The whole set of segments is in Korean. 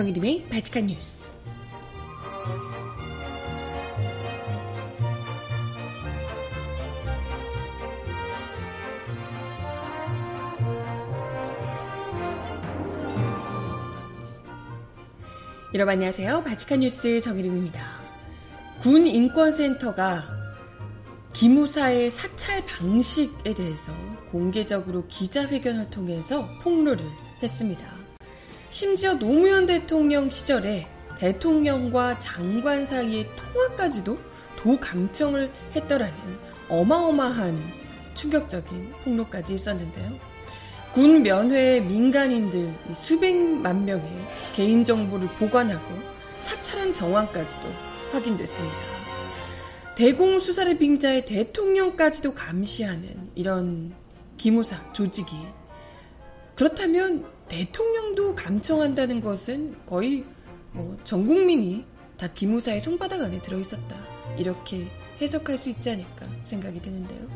정희림의 바칙한 뉴스. 여러분 안녕하세요. 바칙한 뉴스 정희림입니다. 군 인권센터가 기무사의 사찰 방식에 대해서 공개적으로 기자회견을 통해서 폭로를 했습니다. 심지어 노무현 대통령 시절에 대통령과 장관 사이의 통화까지도 도감청을 했더라는 어마어마한 충격적인 폭로까지 있었는데요. 군 면회 민간인들 수백만 명의 개인정보를 보관하고 사찰한 정황까지도 확인됐습니다. 대공수사를 빙자해 대통령까지도 감시하는 이런 기무사 조직이 그렇다면 대통령도 감청한다는 것은 거의 뭐 전 국민이 다 기무사의 손바닥 안에 들어있었다. 이렇게 해석할 수 있지 않을까 생각이 드는데요.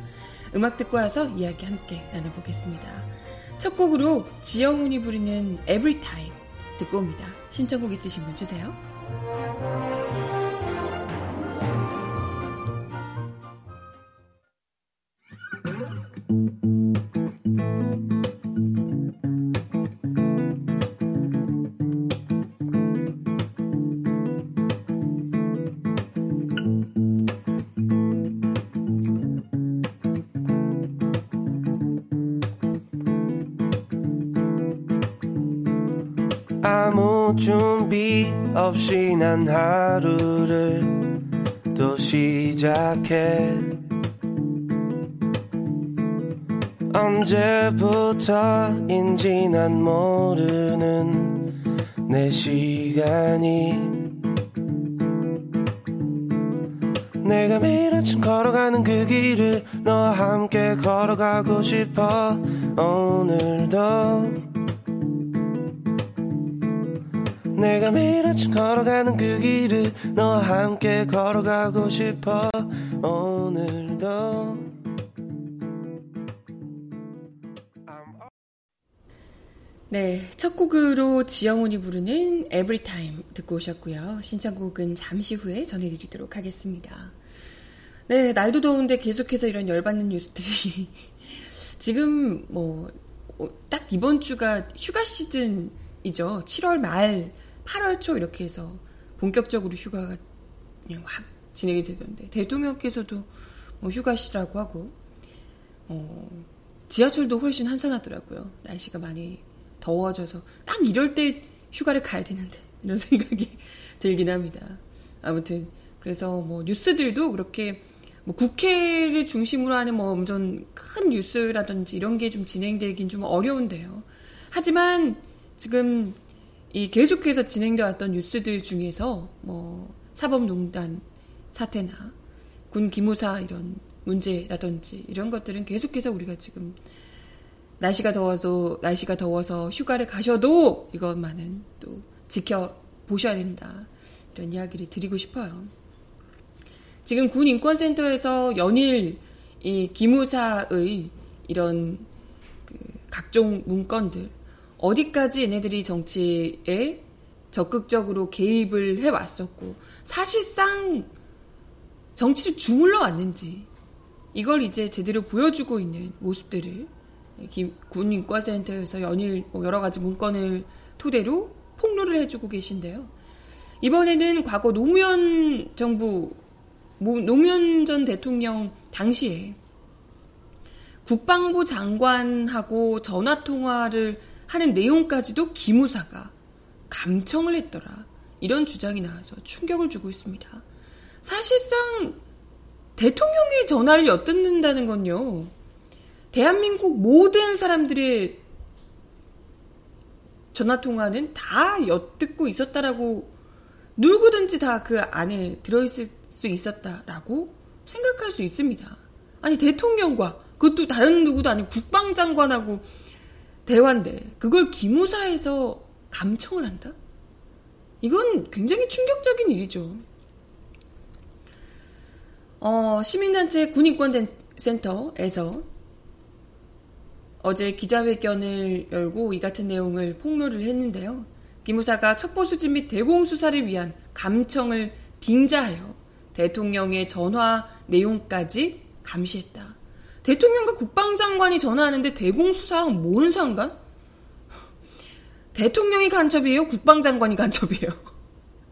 음악 듣고 와서 이야기 함께 나눠보겠습니다. 첫 곡으로 지영훈이 부르는 Everytime 듣고 옵니다. 신청곡 있으신 분 주세요. 없이 난 하루를 또 시작해. 언제부터인지 난 모르는 내 시간이. 내가 매일 아침 걸어가는 그 길을 너와 함께 걸어가고 싶어. 오늘도 내가 매일 아침 걸어가는 그 길을 너와 함께 걸어가고 싶어 오늘도 네, 첫 곡으로 지영훈이 부르는 Everytime 듣고 오셨고요. 신청곡은 잠시 후에 전해드리도록 하겠습니다. 네, 날도 더운데 계속해서 이런 열받는 뉴스들이 지금 뭐 딱 이번 주가 휴가 시즌이죠. 7월 말 8월 초 이렇게 해서 본격적으로 휴가가 그냥 확 진행이 되던데 대통령께서도 뭐 휴가 시라고 하고 어, 지하철도 훨씬 한산하더라고요. 날씨가 많이 더워져서 딱 이럴 때 휴가를 가야 되는데 이런 생각이 들긴 합니다. 아무튼 그래서 뭐 뉴스들도 그렇게 뭐 국회를 중심으로 하는 뭐 엄청 큰 뉴스라든지 이런 게 좀 진행되긴 좀 어려운데요. 하지만 지금 이 계속해서 진행되어 왔던 뉴스들 중에서 뭐 사법농단 사태나 군 기무사 이런 문제라든지 이런 것들은 계속해서 우리가 지금 날씨가 더워서 날씨가 더워서 휴가를 가셔도 이것만은 또 지켜 보셔야 된다 이런 이야기를 드리고 싶어요. 지금 군 인권센터에서 연일 이 기무사의 이런 그 각종 문건들 어디까지 얘네들이 정치에 적극적으로 개입을 해왔었고 사실상 정치를 주물러 왔는지 이걸 이제 제대로 보여주고 있는 모습들을 군인과센터에서 연일 뭐 여러 가지 문건을 토대로 폭로를 해주고 계신데요. 이번에는 과거 노무현 정부 노무현 전 대통령 당시에 국방부 장관하고 전화 통화를 하는 내용까지도 기무사가 감청을 했더라. 이런 주장이 나와서 충격을 주고 있습니다. 사실상 대통령의 전화를 엿듣는다는 건요. 대한민국 모든 사람들의 전화 통화는 다 엿듣고 있었다라고 누구든지 다 그 안에 들어있을 수 있었다라고 생각할 수 있습니다. 아니 대통령과 그것도 다른 누구도 아니고 국방장관하고 대화인데 그걸 기무사에서 감청을 한다? 이건 굉장히 충격적인 일이죠. 어, 시민단체 군인권센터에서 어제 기자회견을 열고 이 같은 내용을 폭로를 했는데요. 기무사가 첩보 수집 및 대공 수사를 위한 감청을 빙자하여 대통령의 전화 내용까지 감시했다. 대통령과 국방장관이 전화하는데 대공 수사랑 뭔 상관? 대통령이 간첩이에요? 국방장관이 간첩이에요?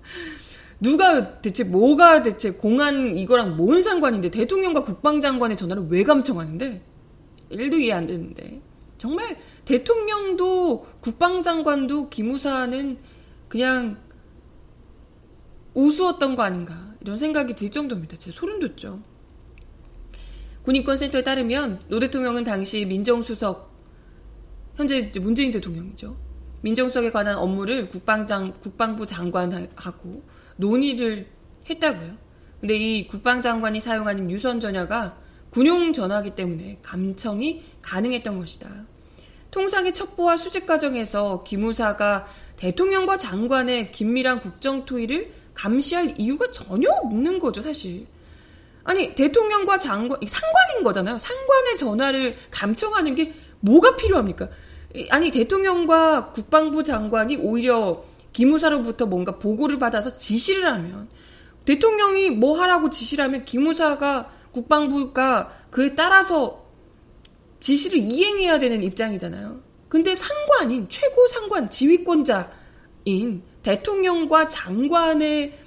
누가 대체 뭐가 대체 공안 이거랑 뭔 상관인데 대통령과 국방장관의 전화를 왜 감청하는데? 일도 이해 안 되는데. 정말 대통령도 국방장관도 기무사는 그냥 우스웠던 거 아닌가 이런 생각이 들 정도입니다. 진짜 소름 돋죠. 군인권센터에 따르면 노 대통령은 당시 민정수석 현재 문재인 대통령이죠. 민정수석에 관한 업무를 국방장 국방부 장관하고 논의를 했다고요. 근데 이 국방장관이 사용하는 유선 전화가 군용 전화기 때문에 감청이 가능했던 것이다. 통상의 첩보와 수집 과정에서 기무사가 대통령과 장관의 긴밀한 국정 토의를 감시할 이유가 전혀 없는 거죠, 사실. 아니, 대통령과 장관, 상관인 거잖아요. 상관의 전화를 감청하는 게 뭐가 필요합니까? 아니, 대통령과 국방부 장관이 오히려 기무사로부터 뭔가 보고를 받아서 지시를 하면, 대통령이 뭐 하라고 지시를 하면 기무사가 국방부가 그에 따라서 지시를 이행해야 되는 입장이잖아요. 근데 상관인, 최고 상관, 지휘권자인 대통령과 장관의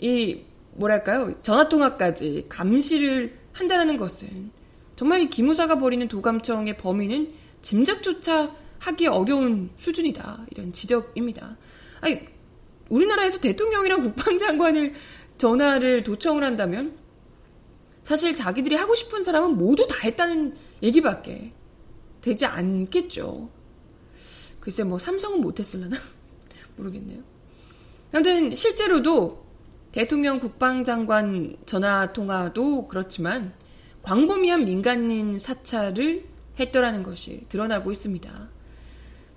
이, 뭐랄까요, 전화 통화까지 감시를 한다는 것은 정말 이 기무사가 벌이는 도감청의 범위는 짐작조차 하기 어려운 수준이다. 이런 지적입니다. 아니, 우리나라에서 대통령이랑 국방장관을 전화를 도청을 한다면 사실 자기들이 하고 싶은 사람은 모두 다 했다는 얘기밖에 되지 않겠죠. 글쎄 뭐 삼성은 못했을라나 모르겠네요. 아무튼 실제로도 대통령 국방장관 전화 통화도 그렇지만 광범위한 민간인 사찰을 했더라는 것이 드러나고 있습니다.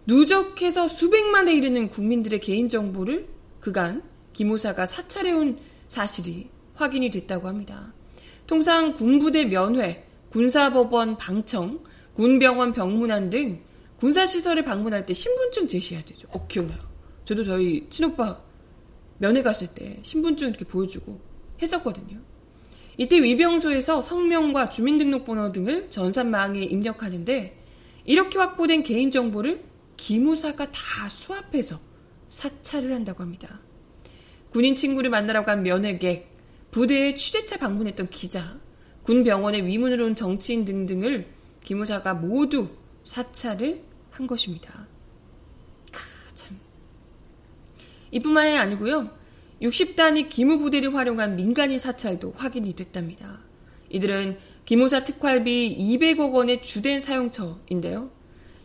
누적해서 수백만에 이르는 국민들의 개인정보를 그간 기무사가 사찰해온 사실이 확인이 됐다고 합니다. 통상 군부대 면회, 군사법원 방청, 군병원 병문안 등 군사시설을 방문할 때 신분증 제시해야 되죠. 어, 기억나요. 저도 저희 친오빠 면회 갔을 때 신분증 이렇게 보여주고 했었거든요. 이때 위병소에서 성명과 주민등록번호 등을 전산망에 입력하는데 이렇게 확보된 개인정보를 기무사가 다 수합해서 사찰을 한다고 합니다. 군인 친구를 만나러 간 면회객, 부대에 취재차 방문했던 기자, 군 병원에 위문으로 온 정치인 등등을 기무사가 모두 사찰을 한 것입니다. 크, 참. 이뿐만이 아니고요. 60단위 기무부대를 활용한 민간인 사찰도 확인이 됐답니다. 이들은 기무사 특활비 200억 원의 주된 사용처인데요.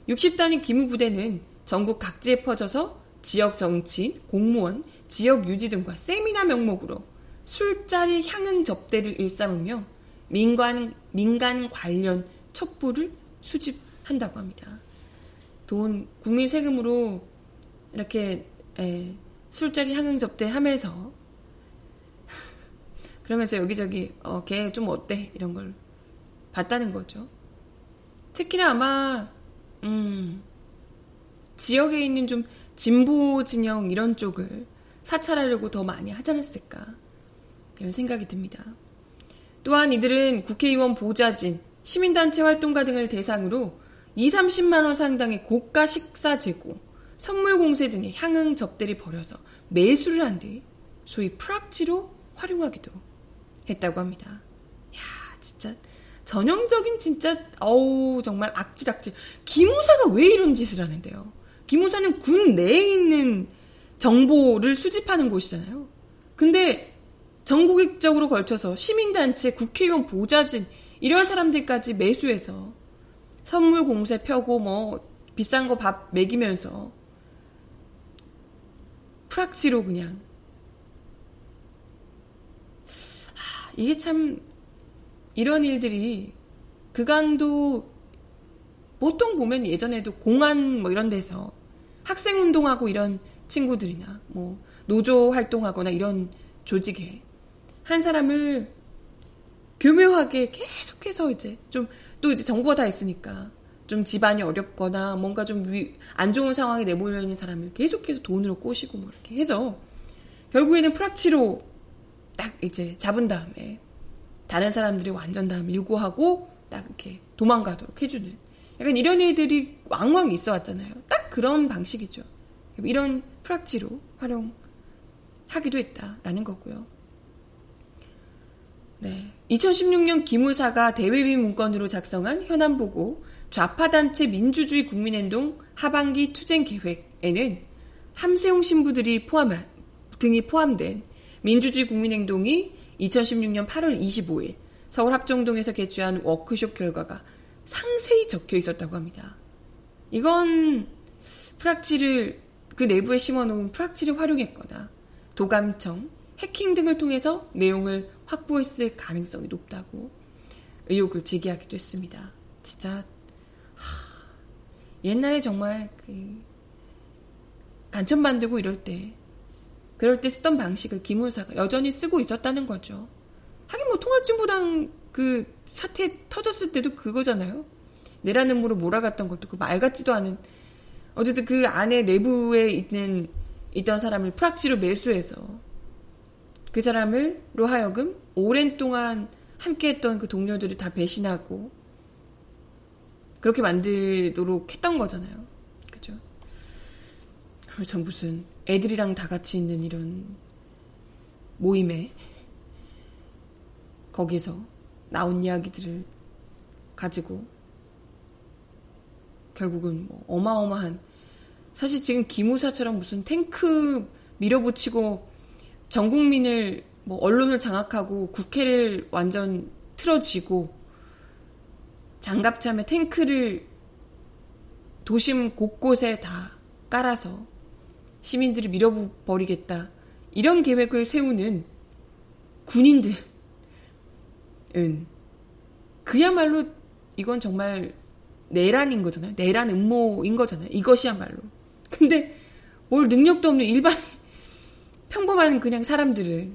60단위 기무부대는 전국 각지에 퍼져서 지역 정치인, 공무원, 지역 유지 등과 세미나 명목으로 술자리 향응 접대를 일삼으며 민간, 민간 관련 첩보를 수집한다고 합니다. 돈, 국민 세금으로 이렇게 에, 술자리 향응 접대하면서 그러면서 여기저기 어, 걔 좀 어때 이런 걸 봤다는 거죠. 특히나 아마 음, 지역에 있는 좀 진보 진영 이런 쪽을 사찰하려고 더 많이 하지 않았을까 이런 생각이 듭니다. 또한 이들은 국회의원 보좌진, 시민단체 활동가 등을 대상으로 2, 30만 원 상당의 고가 식사 제공, 선물 공세 등의 향응 접대를 벌여서 매수를 한 뒤 소위 프락지로 활용하기도 했다고 합니다. 야, 진짜 전형적인 진짜 어우 정말 악질악질. 기무사가 왜 이런 짓을 하는데요? 기무사는 군 내에 있는 정보를 수집하는 곳이잖아요. 근데 전국적으로 걸쳐서 시민단체, 국회의원, 보좌진 이런 사람들까지 매수해서 선물 공세 펴고 뭐 비싼 거 밥 먹이면서 프락치로 그냥. 하, 이게 참 이런 일들이 그간도 보통 보면 예전에도 공안 뭐 이런 데서 학생 운동하고 이런 친구들이나 뭐 노조 활동하거나 이런 조직에 한 사람을 교묘하게 계속해서 이제 좀 또 이제 정보가 다 있으니까 좀 집안이 어렵거나 뭔가 좀 안 좋은 상황에 내몰려 있는 사람을 계속해서 돈으로 꼬시고 뭐 이렇게 해서 결국에는 프락치로 딱 이제 잡은 다음에 다른 사람들이 완전 다 밀고 하고 딱 이렇게 도망가도록 해주는 약간 이런 애들이 왕왕 있어 왔잖아요. 딱 그런 방식이죠. 이런 프락치로 활용하기도 했다라는 거고요. 네. 2016년 기무사가 대외비 문건으로 작성한 현안 보고 좌파단체 민주주의 국민행동 하반기 투쟁 계획에는 함세용 신부들이 포함한 등이 포함된 민주주의 국민행동이 2016년 8월 25일 서울 합정동에서 개최한 워크숍 결과가 상세히 적혀 있었다고 합니다. 이건 프락치를 그 내부에 심어놓은 프락치를 활용했거나 도감청, 해킹 등을 통해서 내용을 확보했을 가능성이 높다고 의혹을 제기하기도 했습니다. 진짜 하, 옛날에 정말 그 간첩 만들고 이럴 때 그럴 때 쓰던 방식을 김문사가 여전히 쓰고 있었다는 거죠. 하긴 뭐 통합진보당 그 사태 터졌을 때도 그거잖아요. 내라는 무로 몰아갔던 것도 그 말 같지도 않은 어쨌든 그 안에 내부에 있는 있던 사람을 프락치로 매수해서 그 사람을로 하여금 오랜 동안 함께했던 그 동료들을 다 배신하고 그렇게 만들도록 했던 거잖아요. 그죠? 그래서 무슨 애들이랑 다 같이 있는 이런 모임에 거기서 나온 이야기들을 가지고 결국은 뭐 어마어마한 사실 지금 기무사처럼 무슨 탱크 밀어붙이고 전 국민을 뭐 언론을 장악하고 국회를 완전 틀어지고 장갑참에 탱크를 도심 곳곳에 다 깔아서 시민들을 밀어버리겠다. 이런 계획을 세우는 군인들은 그야말로 이건 정말 내란인 거잖아요. 내란 음모인 거잖아요. 이것이야말로. 근데 뭘 능력도 없는 일반 평범한 그냥 사람들을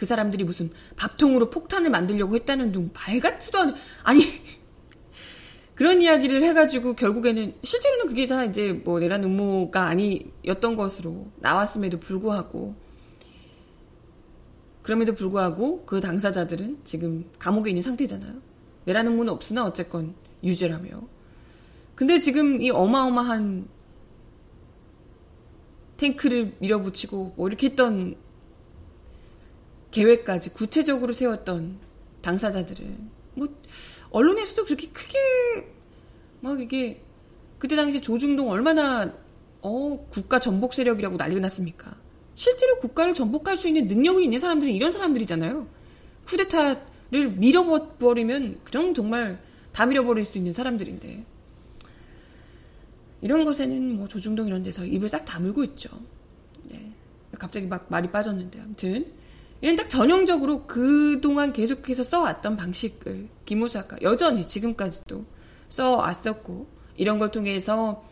그 사람들이 무슨 밥통으로 폭탄을 만들려고 했다는 둥말 같지도 않은 아니 그런 이야기를 해가지고 결국에는 실제로는 그게 다 이제 뭐 내란 음모가 아니었던 것으로 나왔음에도 불구하고 그럼에도 불구하고 그 당사자들은 지금 감옥에 있는 상태잖아요. 내란 음모는 없으나 어쨌건 유죄라며. 근데 지금 이 어마어마한 탱크를 밀어붙이고 뭐 이렇게 했던 계획까지 구체적으로 세웠던 당사자들은 뭐 언론에서도 그렇게 크게 막 이게 그때 당시 조중동 얼마나 어 국가 전복 세력이라고 난리가 났습니까? 실제로 국가를 전복할 수 있는 능력이 있는 사람들이 이런 사람들이잖아요. 쿠데타를 밀어버리면 그냥 정말 다 밀어버릴 수 있는 사람들인데 이런 것에는 뭐 조중동 이런 데서 입을 싹 다물고 있죠. 네. 갑자기 막 말이 빠졌는데 아무튼 이런 딱 전형적으로 그동안 계속해서 써왔던 방식을 김우사가 여전히 지금까지도 써왔었고 이런 걸 통해서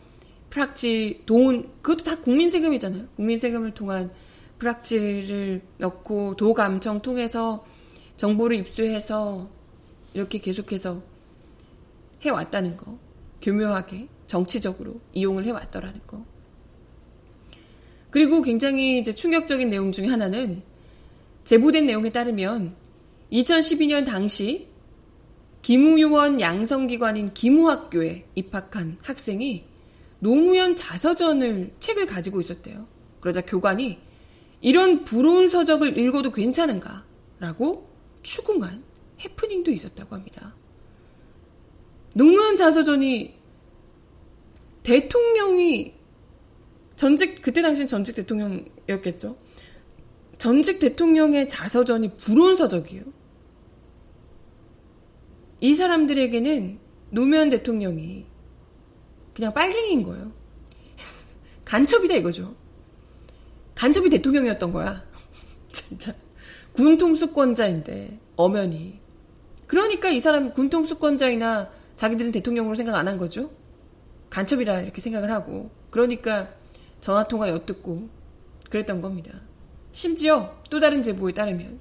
프락치 돈 그것도 다 국민 세금이잖아요. 국민 세금을 통한 프락치를 넣고 도감청 통해서 정보를 입수해서 이렇게 계속해서 해왔다는 거 교묘하게 정치적으로 이용을 해왔더라는 거. 그리고 굉장히 이제 충격적인 내용 중에 하나는 제보된 내용에 따르면 2012년 당시 김우요원 양성기관인 김우학교에 입학한 학생이 노무현 자서전을 책을 가지고 있었대요. 그러자 교관이 이런 부러운 서적을 읽어도 괜찮은가? 라고 추궁한 해프닝도 있었다고 합니다. 노무현 자서전이 대통령이 전직 그때 당시엔 전직 대통령이었겠죠. 전직 대통령의 자서전이 불온서적이에요. 이 사람들에게는 노무현 대통령이 그냥 빨갱이인 거예요. 간첩이다 이거죠. 간첩이 대통령이었던 거야. 진짜. 군 통수권자인데, 엄연히. 그러니까 이 사람 군 통수권자이나 자기들은 대통령으로 생각 안 한 거죠. 간첩이라 이렇게 생각을 하고. 그러니까 전화통화 엿듣고 그랬던 겁니다. 심지어 또 다른 제보에 따르면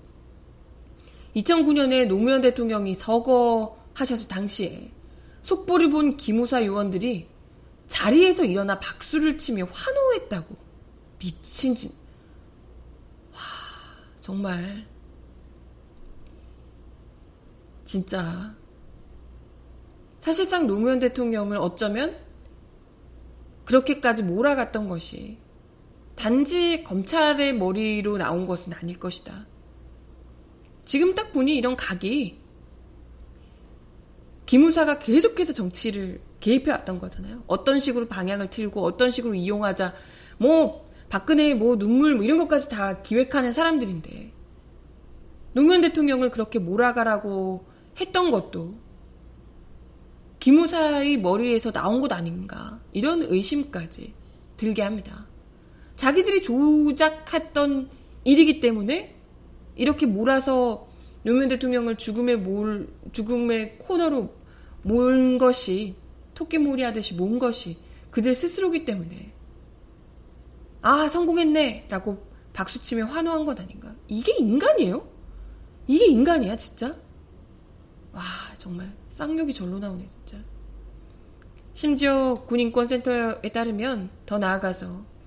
2009년에 노무현 대통령이 서거하셔서 당시에 속보를 본 기무사 요원들이 자리에서 일어나 박수를 치며 환호했다고. 미친 진. 와, 정말. 진짜. 사실상 노무현 대통령을 어쩌면 그렇게까지 몰아갔던 것이 단지 검찰의 머리로 나온 것은 아닐 것이다. 지금 딱 보니 이런 각이 기무사가 계속해서 정치를 개입해 왔던 거잖아요. 어떤 식으로 방향을 틀고 어떤 식으로 이용하자. 뭐 박근혜 뭐 눈물 뭐 이런 것까지 다 기획하는 사람들인데 노무현 대통령을 그렇게 몰아가라고 했던 것도 기무사의 머리에서 나온 것 아닌가 이런 의심까지 들게 합니다. 자기들이 조작했던 일이기 때문에 이렇게 몰아서 노무현 대통령을 죽음의 몰 죽음의 코너로 몰 것이 토끼몰이 하듯이 모은 것이 그들 스스로기 때문에 아 성공했네 라고 박수치며 환호한 것 아닌가 이게 인간이에요? 이게 인간이야 진짜? 와 정말 쌍욕이 절로 나오네 진짜 심지어 군인권센터에 따르면 더 나아가서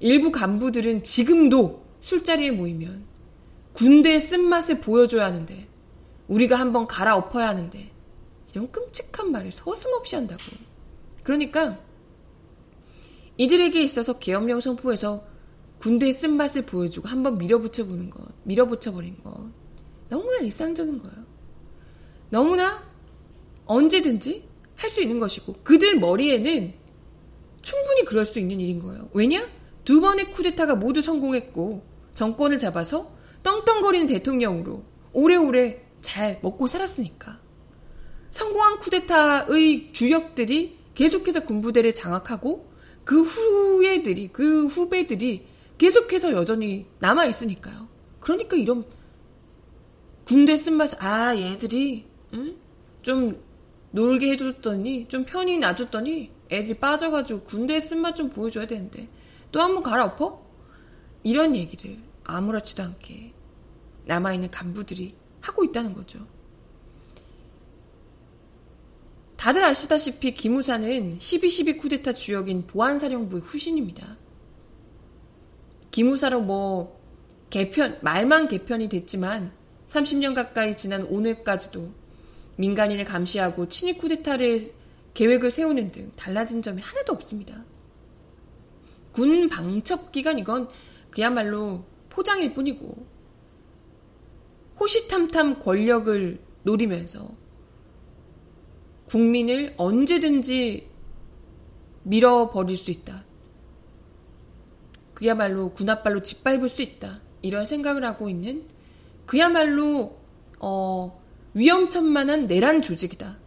일부 간부들은 지금도 술자리에 모이면 군대의 쓴맛을 보여줘야 하는데 우리가 한번 갈아엎어야 하는데 이런 끔찍한 말을 서슴없이 한다고. 그러니까 이들에게 있어서 계엄령 선포에서 군대의 쓴맛을 보여주고 한번 밀어붙여 보는 것, 밀어붙여 버린 것 너무나 일상적인 거예요. 너무나 언제든지 할 수 있는 것이고 그들 머리에는 충분히 그럴 수 있는 일인 거예요. 왜냐? 두 번의 쿠데타가 모두 성공했고 정권을 잡아서 떵떵거리는 대통령으로 오래오래 잘 먹고 살았으니까. 성공한 쿠데타의 주역들이 계속해서 군부대를 장악하고 그 후예들이, 그 후배들이 계속해서 여전히 남아있으니까요. 그러니까 이런 군대 쓴맛, 아, 얘들이, 응? 좀 놀게 해줬더니, 좀 편히 놔줬더니 애들이 빠져가지고 군대 쓴맛 좀 보여줘야 되는데 또 한 번 갈아엎어? 이런 얘기를 아무렇지도 않게 남아있는 간부들이 하고 있다는 거죠. 다들 아시다시피 기무사는 12.12 쿠데타 주역인 보안사령부의 후신입니다. 기무사로 뭐 개편, 말만 개편이 됐지만 30년 가까이 지난 오늘까지도 민간인을 감시하고 친위 쿠데타를 계획을 세우는 등 달라진 점이 하나도 없습니다. 군 방첩 기간 이건 그야말로 포장일 뿐이고 호시탐탐 권력을 노리면서 국민을 언제든지 밀어버릴 수 있다. 그야말로 군합발로 짓밟을 수 있다. 이런 생각을 하고 있는 그야말로 어, 위험천만한 내란 조직이다.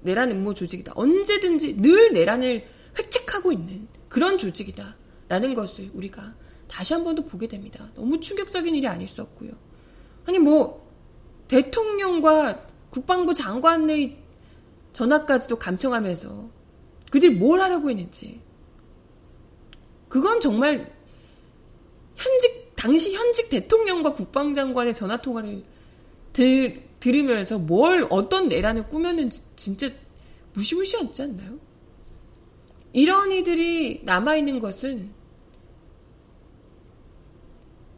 내란 음모 조직이다. 언제든지 늘 내란을 획책하고 있는 그런 조직이다. 라는 것을 우리가 다시 한 번 더 보게 됩니다. 너무 충격적인 일이 아닐 수 없고요. 아니 뭐 대통령과 국방부 장관의 전화까지도 감청하면서 그들이 뭘 하려고 했는지 그건 정말 현직 당시 현직 대통령과 국방장관의 전화 통화를 들, 들으면서 뭘 어떤 내란을 꾸몄는지 진짜 무시무시하지 않나요? 이런 이들이 남아있는 것은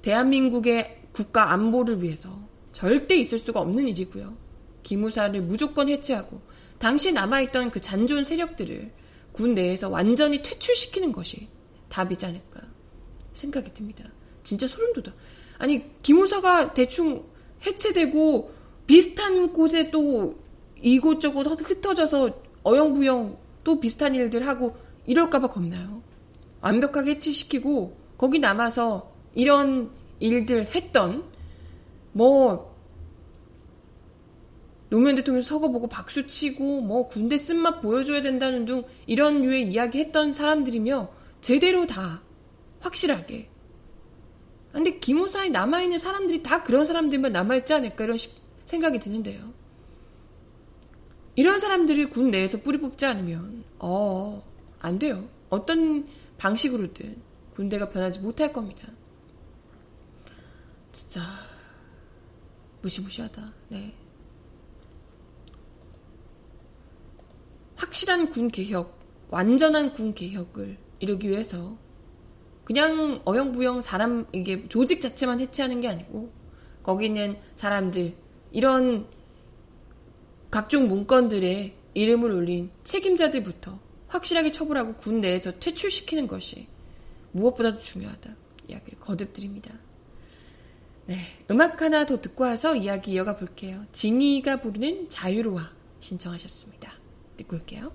대한민국의 국가 안보를 위해서 절대 있을 수가 없는 일이고요. 기무사를 무조건 해체하고 당시 남아있던 그 잔존 세력들을 군 내에서 완전히 퇴출시키는 것이 답이지 않을까 생각이 듭니다. 진짜 소름 돋아. 아니 기무사가 대충 해체되고 비슷한 곳에 또 이곳저곳 흩어져서 어영부영 또 비슷한 일들 하고 이럴까봐 겁나요. 완벽하게 해체시키고 거기 남아서 이런 일들 했던 뭐 노무현 대통령 서거 보고 박수 치고 뭐 군대 쓴맛 보여줘야 된다는 등 이런 류의 이야기 했던 사람들이며 제대로 다 확실하게 근데 기무사에 남아있는 사람들이 다 그런 사람들만 남아있지 않을까 이런 생각이 드는데요. 이런 사람들을 군 내에서 뿌리 뽑지 않으면 어, 안 돼요. 어떤 방식으로든 군대가 변하지 못할 겁니다. 진짜 무시무시하다. 네. 확실한 군 개혁, 완전한 군 개혁을 이루기 위해서 그냥 어영부영 사람 이게 조직 자체만 해체하는 게 아니고 거기 있는 사람들 이런 각종 문건들의 이름을 올린 책임자들부터 확실하게 처벌하고 군 내에서 퇴출시키는 것이 무엇보다도 중요하다. 이야기를 거듭드립니다. 네, 음악 하나 더 듣고 와서 이야기 이어가 볼게요. 지니가 부르는 자유로와 신청하셨습니다. 듣고 올게요.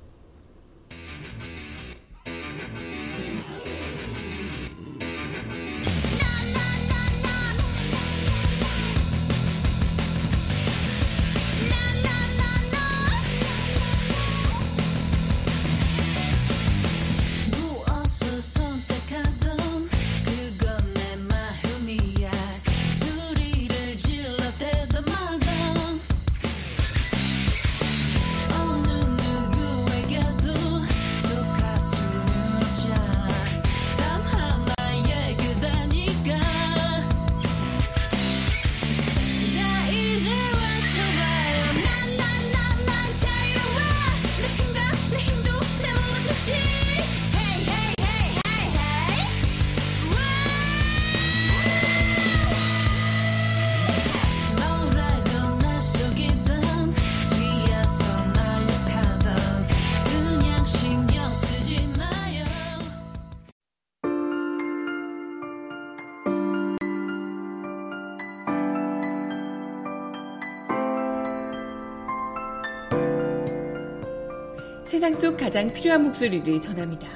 가장 필요한 목소리를 전합니다.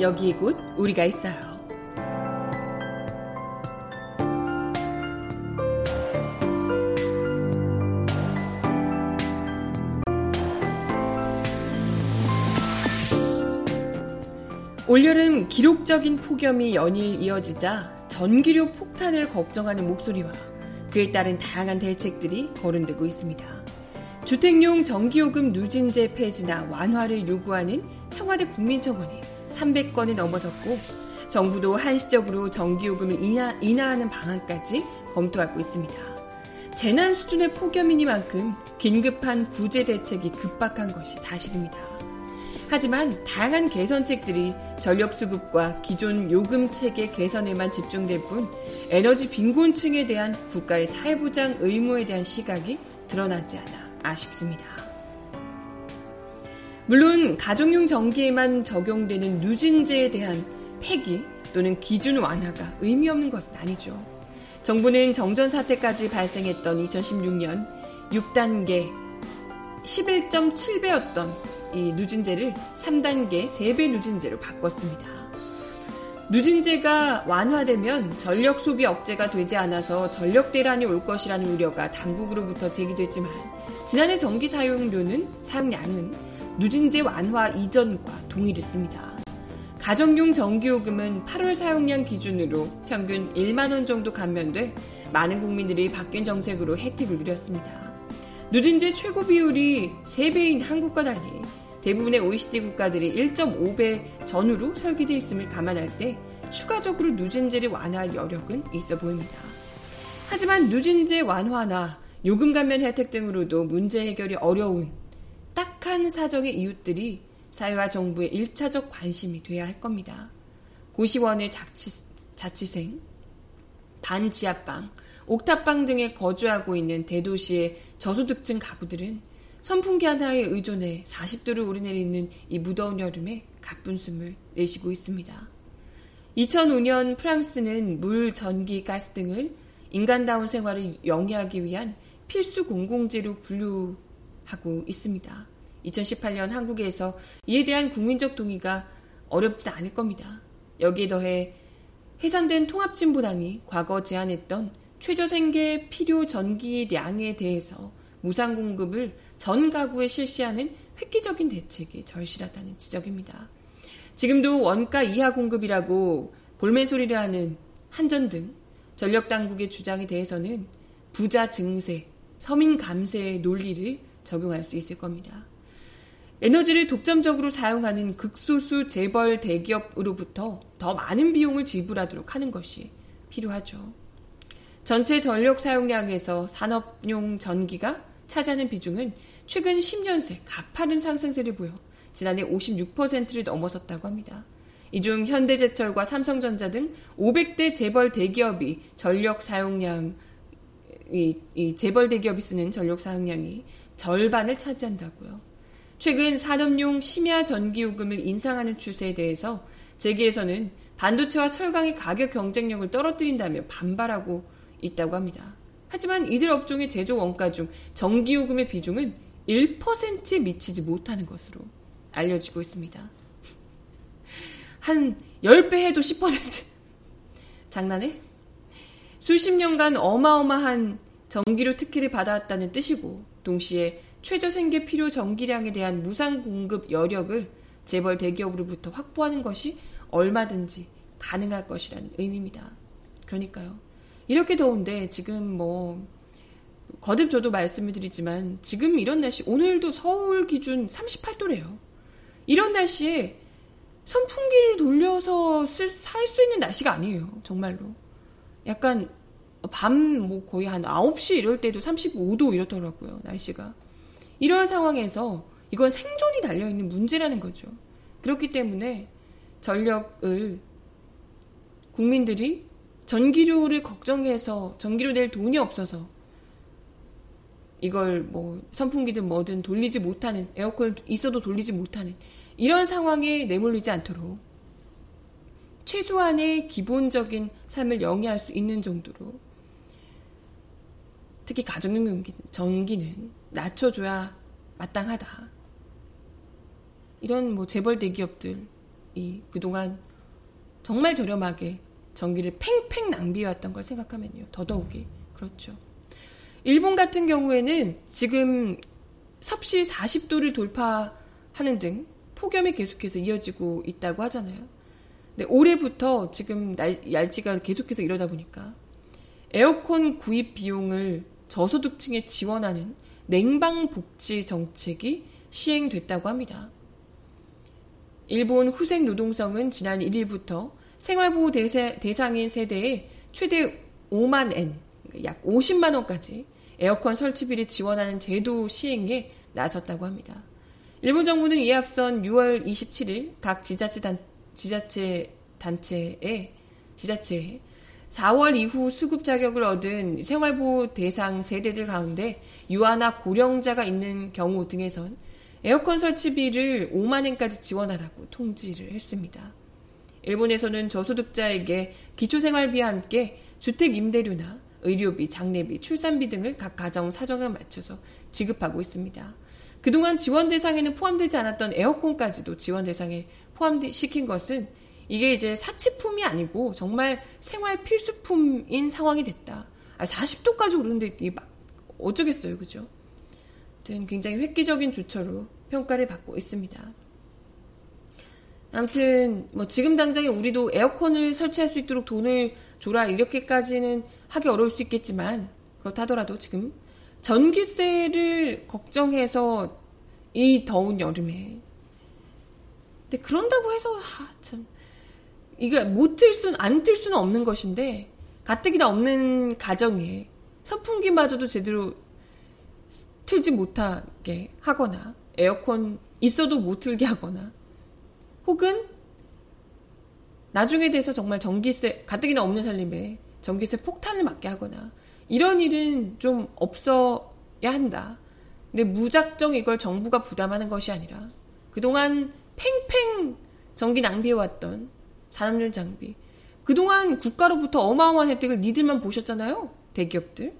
여기 곧 우리가 있어요. 올여름 기록적인 폭염이 연일 이어지자 전기료 폭탄을 걱정하는 목소리와 그에 따른 다양한 대책들이 거론되고 있습니다. 주택용 전기요금 누진제 폐지나 완화를 요구하는 청와대 국민청원이 300건이 넘어섰고 정부도 한시적으로 전기요금을 인하, 인하하는 방안까지 검토하고 있습니다. 재난 수준의 폭염이니만큼 긴급한 구제 대책이 급박한 것이 사실입니다. 하지만 다양한 개선책들이 전력 수급과 기존 요금 체계 개선에만 집중될 뿐 에너지 빈곤층에 대한 국가의 사회보장 의무에 대한 시각이 드러나지 않아 아쉽습니다. 물론 가정용 전기에만 적용되는 누진제에 대한 폐기 또는 기준 완화가 의미 없는 것은 아니죠. 정부는 정전 사태까지 발생했던 2016년 6단계 11.7배였던 이 누진제를 3단계 3배 누진제로 바꿨습니다. 누진제가 완화되면 전력 소비 억제가 되지 않아서 전력 대란이 올 것이라는 우려가 당국으로부터 제기됐지만 지난해 전기 사용료는 사용량은 누진제 완화 이전과 동일했습니다. 가정용 전기요금은 8월 사용량 기준으로 평균 1만 원 정도 감면돼 많은 국민들이 바뀐 정책으로 혜택을 누렸습니다. 누진제 최고 비율이 3배인 한국과 달리 대부분의 OECD 국가들이 1.5배 전후로 설계되어 있음을 감안할 때 추가적으로 누진제를 완화할 여력은 있어 보입니다. 하지만 누진제 완화나 요금 감면 혜택 등으로도 문제 해결이 어려운 딱한 사정의 이웃들이 사회와 정부의 1차적 관심이 돼야 할 겁니다. 고시원의 자취, 자취생, 반지하방, 옥탑방 등에 거주하고 있는 대도시의 저소득층 가구들은 선풍기 하나에 의존해 40도를 오르내리는 이 무더운 여름에 가쁜 숨을 내쉬고 있습니다. 2005년 프랑스는 물, 전기, 가스 등을 인간다운 생활을 영위하기 위한 필수 공공재로 분류하고 있습니다. 2018년 한국에서 이에 대한 국민적 동의가 어렵진 않을 겁니다. 여기에 더해 해산된 통합진보당이 과거 제안했던 최저생계 필요 전기량에 대해서 무상 공급을 전 가구에 실시하는 획기적인 대책이 절실하다는 지적입니다. 지금도 원가 이하 공급이라고 볼멘 소리를 하는 한전 등 전력 당국의 주장에 대해서는 부자 증세, 서민 감세의 논리를 적용할 수 있을 겁니다. 에너지를 독점적으로 사용하는 극소수 재벌 대기업으로부터 더 많은 비용을 지불하도록 하는 것이 필요하죠. 전체 전력 사용량에서 산업용 전기가 차지하는 비중은 최근 10년 새 가파른 상승세를 보여 지난해 56%를 넘어섰다고 합니다. 이 중 현대제철과 삼성전자 등 500대 재벌 대기업이 전력 사용량 이, 이 재벌 대기업이 쓰는 전력 사용량이 절반을 차지한다고요. 최근 산업용 심야 전기요금을 인상하는 추세에 대해서 재계에서는 반도체와 철강의 가격 경쟁력을 떨어뜨린다며 반발하고 있다고 합니다. 하지만 이들 업종의 제조 원가 중 전기요금의 비중은 1%에 미치지 못하는 것으로 알려지고 있습니다. 한 10배 해도 10%. 장난해? 수십 년간 어마어마한 전기료 특혜를 받아왔다는 뜻이고, 동시에 최저 생계 필요 전기량에 대한 무상 공급 여력을 재벌 대기업으로부터 확보하는 것이 얼마든지 가능할 것이라는 의미입니다. 그러니까요. 이렇게 더운데 지금 뭐 거듭 저도 말씀을 드리지만 지금 이런 날씨 오늘도 서울 기준 38도래요. 이런 날씨에 선풍기를 돌려서 살 수 있는 날씨가 아니에요. 정말로. 약간 밤 뭐 거의 한 9시 이럴 때도 35도 이렇더라고요. 날씨가. 이런 상황에서 이건 생존이 달려 있는 문제라는 거죠. 그렇기 때문에 전력을 국민들이 전기료를 걱정해서 전기료 낼 돈이 없어서 이걸 뭐 선풍기든 뭐든 돌리지 못하는 에어컨 있어도 돌리지 못하는 이런 상황에 내몰리지 않도록 최소한의 기본적인 삶을 영위할 수 있는 정도로 특히 가정용 전기는 낮춰줘야 마땅하다. 이런 뭐 재벌 대기업들이 그동안 정말 저렴하게 전기를 팽팽 낭비해왔던 걸 생각하면요. 더더욱이 그렇죠. 일본 같은 경우에는 지금 섭씨 40도를 돌파하는 등 폭염이 계속해서 이어지고 있다고 하잖아요. 근데 올해부터 지금 날, 얄지가 계속해서 이러다 보니까 에어컨 구입 비용을 저소득층에 지원하는 냉방 복지 정책이 시행됐다고 합니다. 일본 후생 노동성은 지난 1일부터 생활보호 대상인 세대에 최대 5만 엔, 그러니까 약 50만 원까지 에어컨 설치비를 지원하는 제도 시행에 나섰다고 합니다. 일본 정부는 이에 앞선 6월 27일 각 지자체 단, 지자체 단체에 지자체에 4월 이후 수급 자격을 얻은 생활보호 대상 세대들 가운데 유아나 고령자가 있는 경우 등에선 에어컨 설치비를 5만 엔까지 지원하라고 통지를 했습니다. 일본에서는 저소득자에게 기초생활비와 함께 주택 임대료나 의료비, 장례비, 출산비 등을 각 가정 사정에 맞춰서 지급하고 있습니다. 그동안 지원 대상에는 포함되지 않았던 에어컨까지도 지원 대상에 포함시킨 것은 이게 이제 사치품이 아니고 정말 생활 필수품인 상황이 됐다. 아, 40도까지 오르는데 이게 막 어쩌겠어요, 그죠? 아무튼 굉장히 획기적인 조처로 평가를 받고 있습니다. 아무튼 뭐 지금 당장에 우리도 에어컨을 설치할 수 있도록 돈을 줘라 이렇게까지는 하기 어려울 수 있겠지만 그렇다더라도 지금 전기세를 걱정해서 이 더운 여름에. 근데 그런다고 해서 아, 참 이게 못틀 수는 안틀 수는 없는 것인데 가뜩이나 없는 가정에 선풍기마저도 제대로 틀지 못하게 하거나 에어컨 있어도 못 틀게 하거나 혹은 나중에 돼서 정말 전기세 가뜩이나 없는 살림에 전기세 폭탄을 맞게 하거나 이런 일은 좀 없어야 한다. 근데 무작정 이걸 정부가 부담하는 것이 아니라 그동안 팽팽 전기 낭비해왔던 산업용 장비. 그동안 국가로부터 어마어마한 혜택을 니들만 보셨잖아요. 대기업들.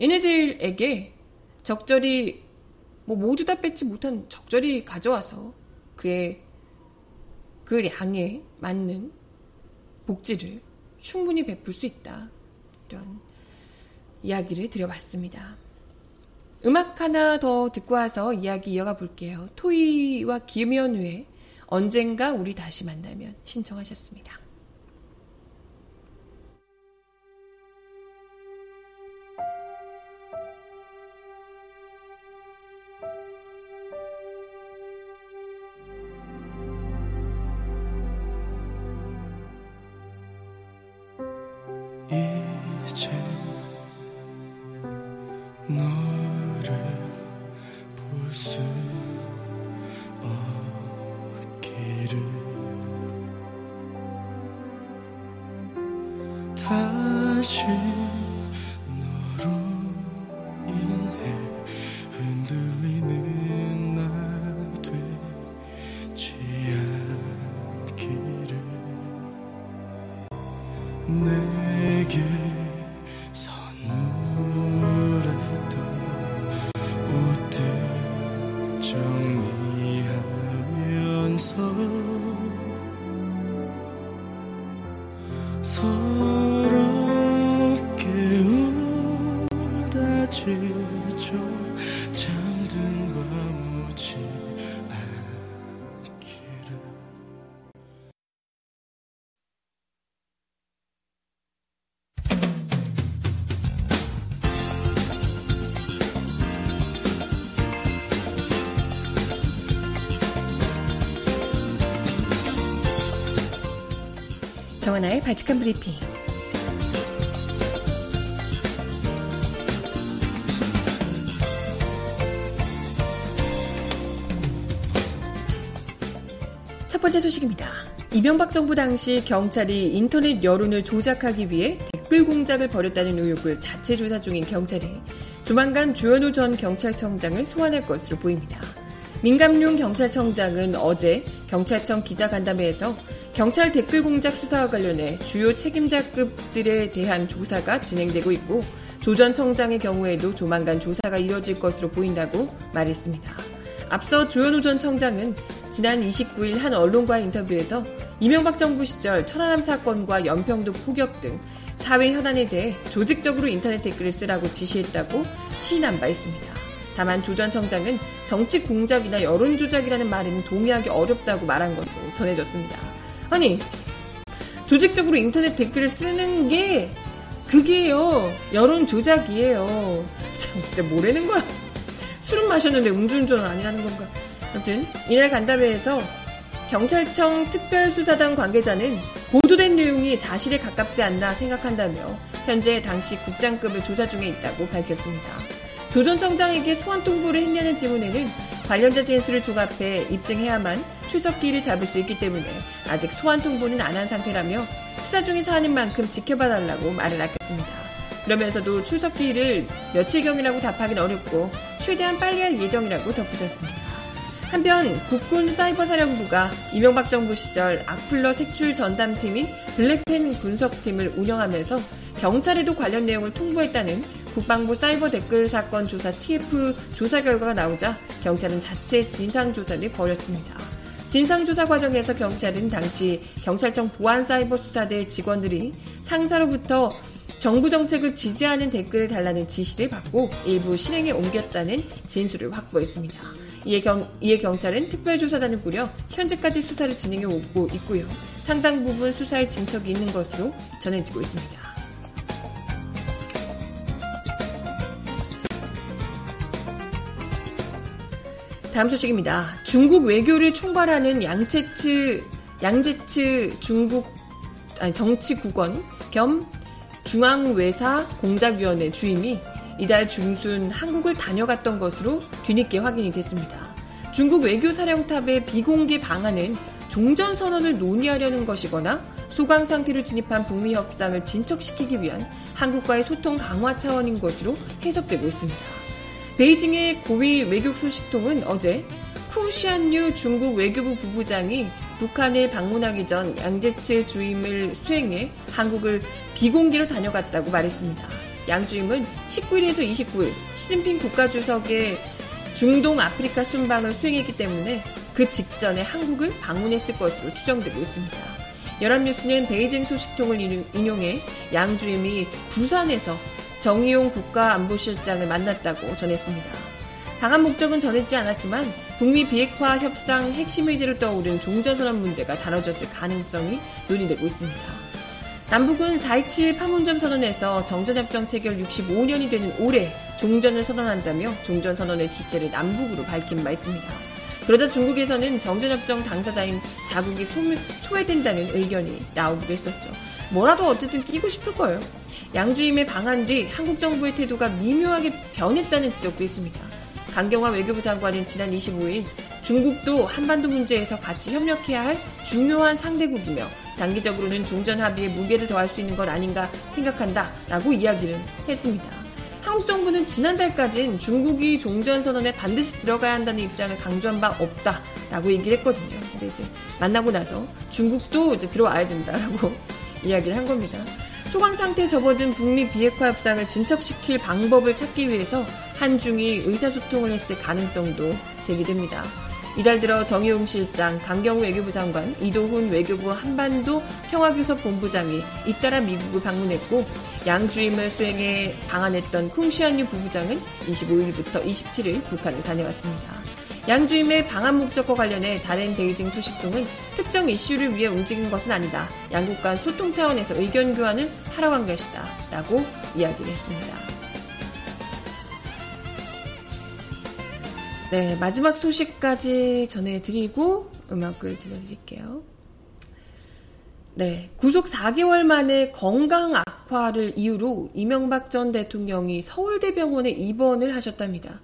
얘네들에게 적절히 뭐 모두 다 뺏지 못한 적절히 가져와서 그의 그 량에 맞는 복지를 충분히 베풀 수 있다. 이런 이야기를 드려봤습니다. 음악 하나 더 듣고 와서 이야기 이어가 볼게요. 토이와 김현우의 언젠가 우리 다시 만나면 신청하셨습니다. 다시 정하나의 바칙한 브리핑. 첫 번째 소식입니다. 이명박 정부 당시 경찰이 인터넷 여론을 조작하기 위해 댓글 공작을 벌였다는 의혹을 자체 조사 중인 경찰이 조만간 주현우 전 경찰청장을 소환할 것으로 보입니다. 민감용 경찰청장은 어제 경찰청 기자간담회에서 경찰 댓글 공작 수사와 관련해 주요 책임자급들에 대한 조사가 진행되고 있고 조 전 청장의 경우에도 조만간 조사가 이뤄질 것으로 보인다고 말했습니다. 앞서 조현우 전 청장은 지난 29일 한 언론과의 인터뷰에서 이명박 정부 시절 천안함 사건과 연평도 포격 등 사회 현안에 대해 조직적으로 인터넷 댓글을 쓰라고 지시했다고 시인한 바 있습니다. 다만 조 전 청장은 정치 공작이나 여론 조작이라는 말에는 동의하기 어렵다고 말한 것으로 전해졌습니다. 아니, 조직적으로 인터넷 댓글을 쓰는 게 그게요. 여론 조작이에요. 참 진짜 뭐라는 거야. 술은 마셨는데 음주운전은 아니라는 건가. 아무튼 이날 간담회에서 경찰청 특별수사단 관계자는 보도된 내용이 사실에 가깝지 않나 생각한다며 현재 당시 국장급을 조사 중에 있다고 밝혔습니다. 조 전 청장에게 소환 통보를 했냐는 질문에는 관련자 진술을 종합해 입증해야만 출석기일을 잡을 수 있기 때문에 아직 소환 통보는 안 한 상태라며 수사 중인 사안인 만큼 지켜봐 달라고 말을 아꼈습니다. 그러면서도 출석기일을 며칠경이라고 답하기는 어렵고 최대한 빨리 할 예정이라고 덧붙였습니다. 한편 국군 사이버사령부가 이명박 정부 시절 악플러 색출 전담팀인 블랙펜 분석팀을 운영하면서 경찰에도 관련 내용을 통보했다는 국방부 사이버 댓글 사건 조사 TF 조사 결과가 나오자 경찰은 자체 진상조사를 벌였습니다. 진상조사 과정에서 경찰은 당시 경찰청 보안사이버수사대 직원들이 상사로부터 정부 정책을 지지하는 댓글을 달라는 지시를 받고 일부 실행에 옮겼다는 진술을 확보했습니다. 이에, 경, 이에 경찰은 특별조사단을 꾸려 현재까지 수사를 진행해 오고 있고요. 상당 부분 수사에 진척이 있는 것으로 전해지고 있습니다. 다음 소식입니다. 중국 외교를 총괄하는 양체츠 양제츠 중국 아니 정치국원 겸 중앙외사 공작위원회 주임이 이달 중순 한국을 다녀갔던 것으로 뒤늦게 확인이 됐습니다. 중국 외교사령탑의 비공개 방안은 종전선언을 논의하려는 것이거나 소강 상태로 진입한 북미 협상을 진척시키기 위한 한국과의 소통 강화 차원인 것으로 해석되고 있습니다. 베이징의 고위 외교 소식통은 어제 쿠시안유 중국 외교부 부부장이 북한을 방문하기 전 양제츠 주임을 수행해 한국을 비공개로 다녀갔다고 말했습니다. 양 주임은 19일에서 29일 시진핑 국가주석의 중동 아프리카 순방을 수행했기 때문에 그 직전에 한국을 방문했을 것으로 추정되고 있습니다. 연합뉴스는 베이징 소식통을 인용해 양 주임이 부산에서 정의용 국가안보실장을 만났다고 전했습니다. 방한 목적은 전했지 않았지만 북미 비핵화 협상 핵심 의제로 떠오른 종전선언 문제가 다뤄졌을 가능성이 논의되고 있습니다. 남북은 4.27 판문점 선언에서 정전협정 체결 65년이 되는 올해 종전을 선언한다며 종전선언의 주체를 남북으로 밝힌 바 있습니다. 그러다 중국에서는 정전협정 당사자인 자국이 소, 외된다는 의견이 나오기도 했었죠. 뭐라도 어쨌든 끼고 싶을 거예요. 양주임의 방한 뒤 한국 정부의 태도가 미묘하게 변했다는 지적도 있습니다. 강경화 외교부 장관은 지난 25일 중국도 한반도 문제에서 같이 협력해야 할 중요한 상대국이며 장기적으로는 종전 합의에 무게를 더할 수 있는 것 아닌가 생각한다 라고 이야기를 했습니다. 한국 정부는 지난달까진 중국이 종전 선언에 반드시 들어가야 한다는 입장을 강조한 바 없다 라고 얘기를 했거든요. 근데 이제 만나고 나서 중국도 이제 들어와야 된다라고 이야기를 한 겁니다. 소강 상태에 접어든 북미 비핵화 협상을 진척시킬 방법을 찾기 위해서 한중이 의사소통을 했을 가능성도 제기됩니다. 이달 들어 정의용 실장, 강경우 외교부 장관, 이도훈 외교부 한반도 평화교섭 본부장이 잇따라 미국을 방문했고 양주임을 수행해 방한했던 쿵시안유 부부장은 25일부터 27일 북한을 다녀왔습니다. 양주임의 방한 목적과 관련해 다른 베이징 소식통은 특정 이슈를 위해 움직인 것은 아니다. 양국 간 소통 차원에서 의견 교환을 하러 간 것이다. 라고 이야기를 했습니다. 네, 마지막 소식까지 전해드리고 음악을 들려드릴게요. 네, 구속 4개월 만에 건강 악화를 이유로 이명박 전 대통령이 서울대병원에 입원을 하셨답니다.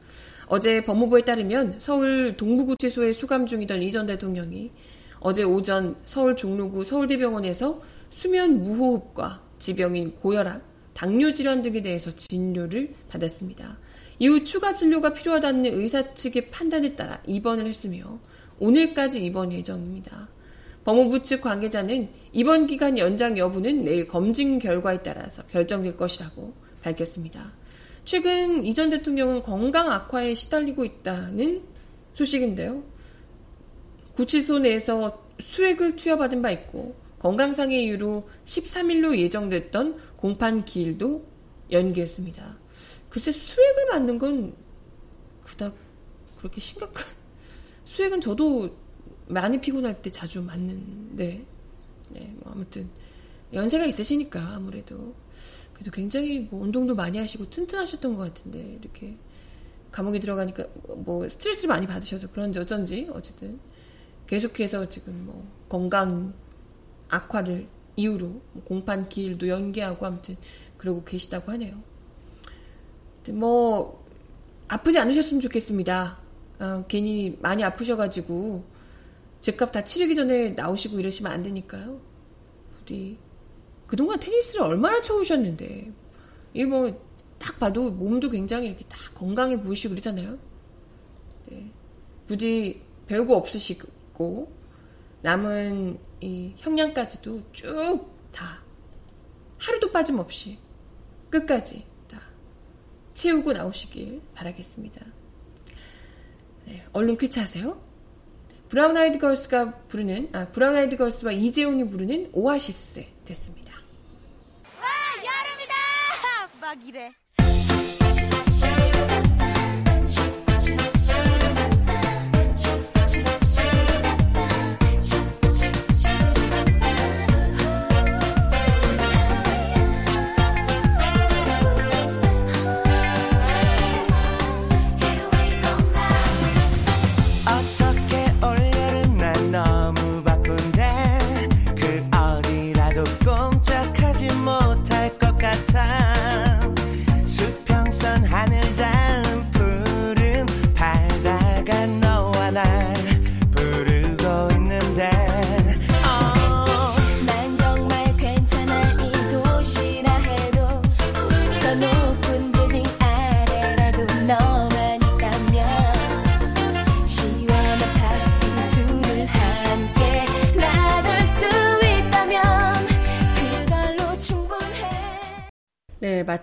어제 법무부에 따르면 서울 동부구치소에 수감 중이던 이 전 대통령이 어제 오전 서울 종로구 서울대병원에서 수면 무호흡과 지병인 고혈압, 당뇨 질환 등에 대해서 진료를 받았습니다. 이후 추가 진료가 필요하다는 의사 측의 판단에 따라 입원을 했으며 오늘까지 입원 예정입니다. 법무부 측 관계자는 입원 기간 연장 여부는 내일 검진 결과에 따라서 결정될 것이라고 밝혔습니다. 최근 이 전 대통령은 건강 악화에 시달리고 있다는 소식인데요. 구치소 내에서 수액을 투여받은 바 있고 건강상의 이유로 13일로 예정됐던 공판 기일도 연기했습니다. 글쎄 수액을 맞는 건 그닥 그렇게 심각한 수액은 저도 많이 피곤할 때 자주 맞는데 네, 뭐 아무튼 연세가 있으시니까 아무래도 그래도 굉장히 뭐 운동도 많이 하시고 튼튼하셨던 것 같은데 이렇게 감옥에 들어가니까 뭐 스트레스를 많이 받으셔서 그런지 어쩐지 어쨌든 계속해서 지금 뭐 건강 악화를 이유로 뭐 공판 기일도 연기하고 아무튼 그러고 계시다고 하네요. 뭐 아프지 않으셨으면 좋겠습니다. 어, 괜히 많이 아프셔가지고 죄값 다 치르기 전에 나오시고 이러시면 안 되니까요. 부디 그동안 테니스를 얼마나 쳐오셨는데, 이 뭐, 딱 봐도 몸도 굉장히 이렇게 다 건강해 보이시고 그러잖아요. 네. 부디 별거 없으시고, 남은 이 형량까지도 쭉 다, 하루도 빠짐없이, 끝까지 다 채우고 나오시길 바라겠습니다. 네, 얼른 쾌차하세요. 브라운 아이드 걸스가 부르는, 아, 브라운 아이드 걸스와 이재훈이 부르는 오아시스 됐습니다. 이래.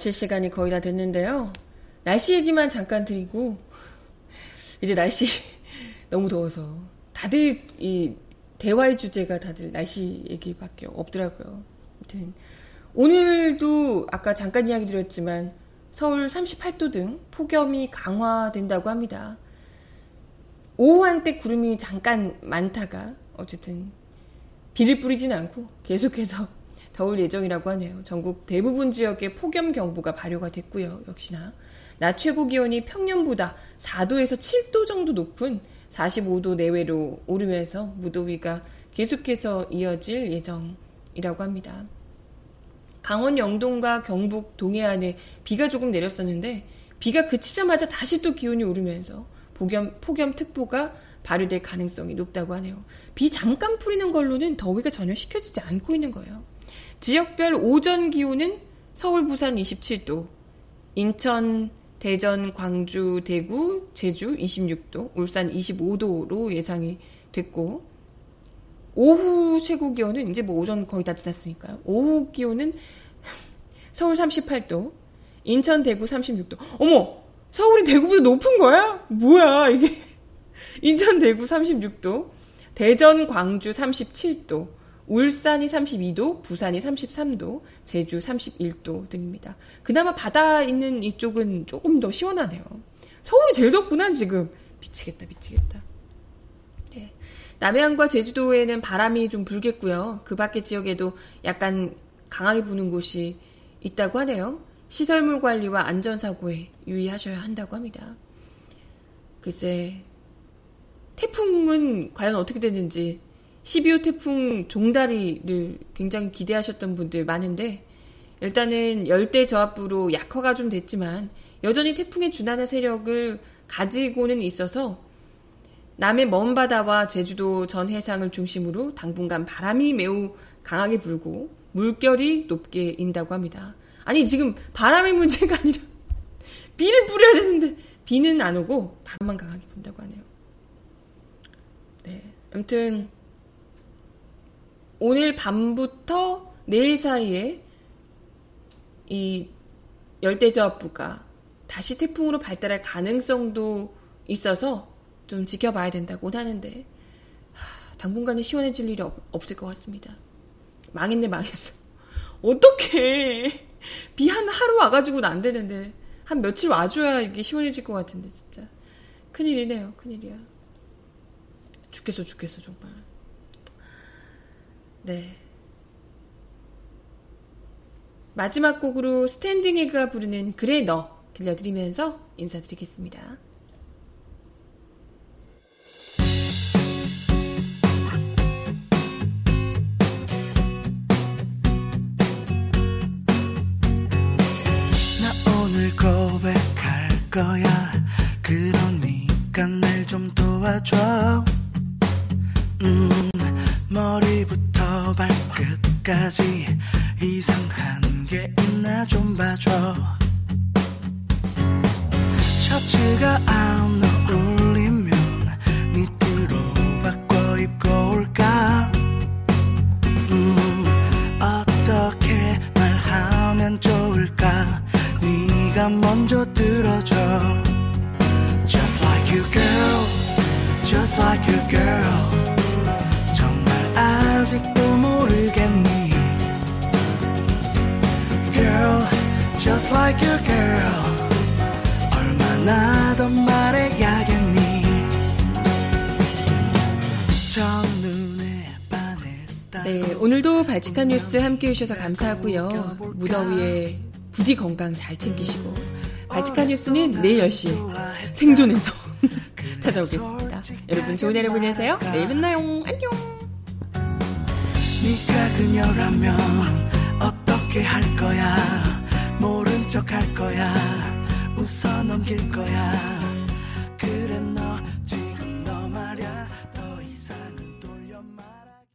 마칠 시간이 거의 다 됐는데요. 날씨 얘기만 잠깐 드리고, 이제 날씨 너무 더워서. 다들 이 대화의 주제가 다들 날씨 얘기밖에 없더라고요. 아무튼, 오늘도 아까 잠깐 이야기 드렸지만, 서울 38도 등 폭염이 강화된다고 합니다. 오후 한때 구름이 잠깐 많다가, 어쨌든, 비를 뿌리진 않고 계속해서 더울 예정이라고 하네요. 전국 대부분 지역에 폭염 경보가 발효가 됐고요. 역시나 낮 최고 기온이 평년보다 4도에서 7도 정도 높은 45도 내외로 오르면서 무더위가 계속해서 이어질 예정이라고 합니다. 강원 영동과 경북 동해안에 비가 조금 내렸었는데 비가 그치자마자 다시 또 기온이 오르면서 폭염, 폭염특보가 발효될 가능성이 높다고 하네요. 비 잠깐 뿌리는 걸로는 더위가 전혀 식혀지지 않고 있는 거예요. 지역별 오전 기온은 서울, 부산 27도, 인천, 대전, 광주, 대구, 제주 26도, 울산 25도로 예상이 됐고, 오후 최고 기온은 이제 뭐 오전 거의 다 지났으니까요. 오후 기온은 서울 38도, 인천, 대구 36도. 어머! 서울이 대구보다 높은 거야? 뭐야, 이게. 인천, 대구 36도, 대전, 광주 37도, 울산이 32도, 부산이 33도, 제주 31도 등입니다. 그나마 바다 있는 이쪽은 조금 더 시원하네요. 서울이 제일 덥구나, 지금. 미치겠다, 미치겠다. 네. 남해안과 제주도에는 바람이 좀 불겠고요. 그 밖의 지역에도 약간 강하게 부는 곳이 있다고 하네요. 시설물 관리와 안전사고에 유의하셔야 한다고 합니다. 글쎄, 태풍은 과연 어떻게 됐는지 12호 태풍 종다리를 굉장히 기대하셨던 분들 많은데 일단은 열대 저압부로 약화가 좀 됐지만 여전히 태풍의 준하는 세력을 가지고는 있어서 남해 먼 바다와 제주도 전 해상을 중심으로 당분간 바람이 매우 강하게 불고 물결이 높게 인다고 합니다. 아니 지금 바람의 문제가 아니라 비를 뿌려야 되는데 비는 안 오고 바람만 강하게 분다고 하네요. 네, 아무튼 오늘 밤부터 내일 사이에 이 열대저압부가 다시 태풍으로 발달할 가능성도 있어서 좀 지켜봐야 된다고 하는데 하, 당분간은 시원해질 일이 없, 없을 것 같습니다. 망했네 망했어. 어떡해. 비 한 하루 와가지고는 안 되는데 한 며칠 와줘야 이게 시원해질 것 같은데 진짜 큰일이네요 큰일이야. 죽겠어 죽겠어 정말. 네. 마지막 곡으로 스탠딩 에그가 부르는 그래 너 들려드리면서 인사드리겠습니다. 나 오늘 고백할 거야 그러니까 날 좀 도와줘 음 끝까지 뉴스 함께 해주셔서 감사하고요. 무더위에 부디 건강 잘 챙기시고 발칙한 뉴스는 내일 10시에 생존해서 찾아오겠습니다. 여러분 좋은 하루 보내세요. 내일 만나요. 안녕. 네가 그녀라면 어떻게 할 거야 모른 척 할 거야 웃어 넘길 거야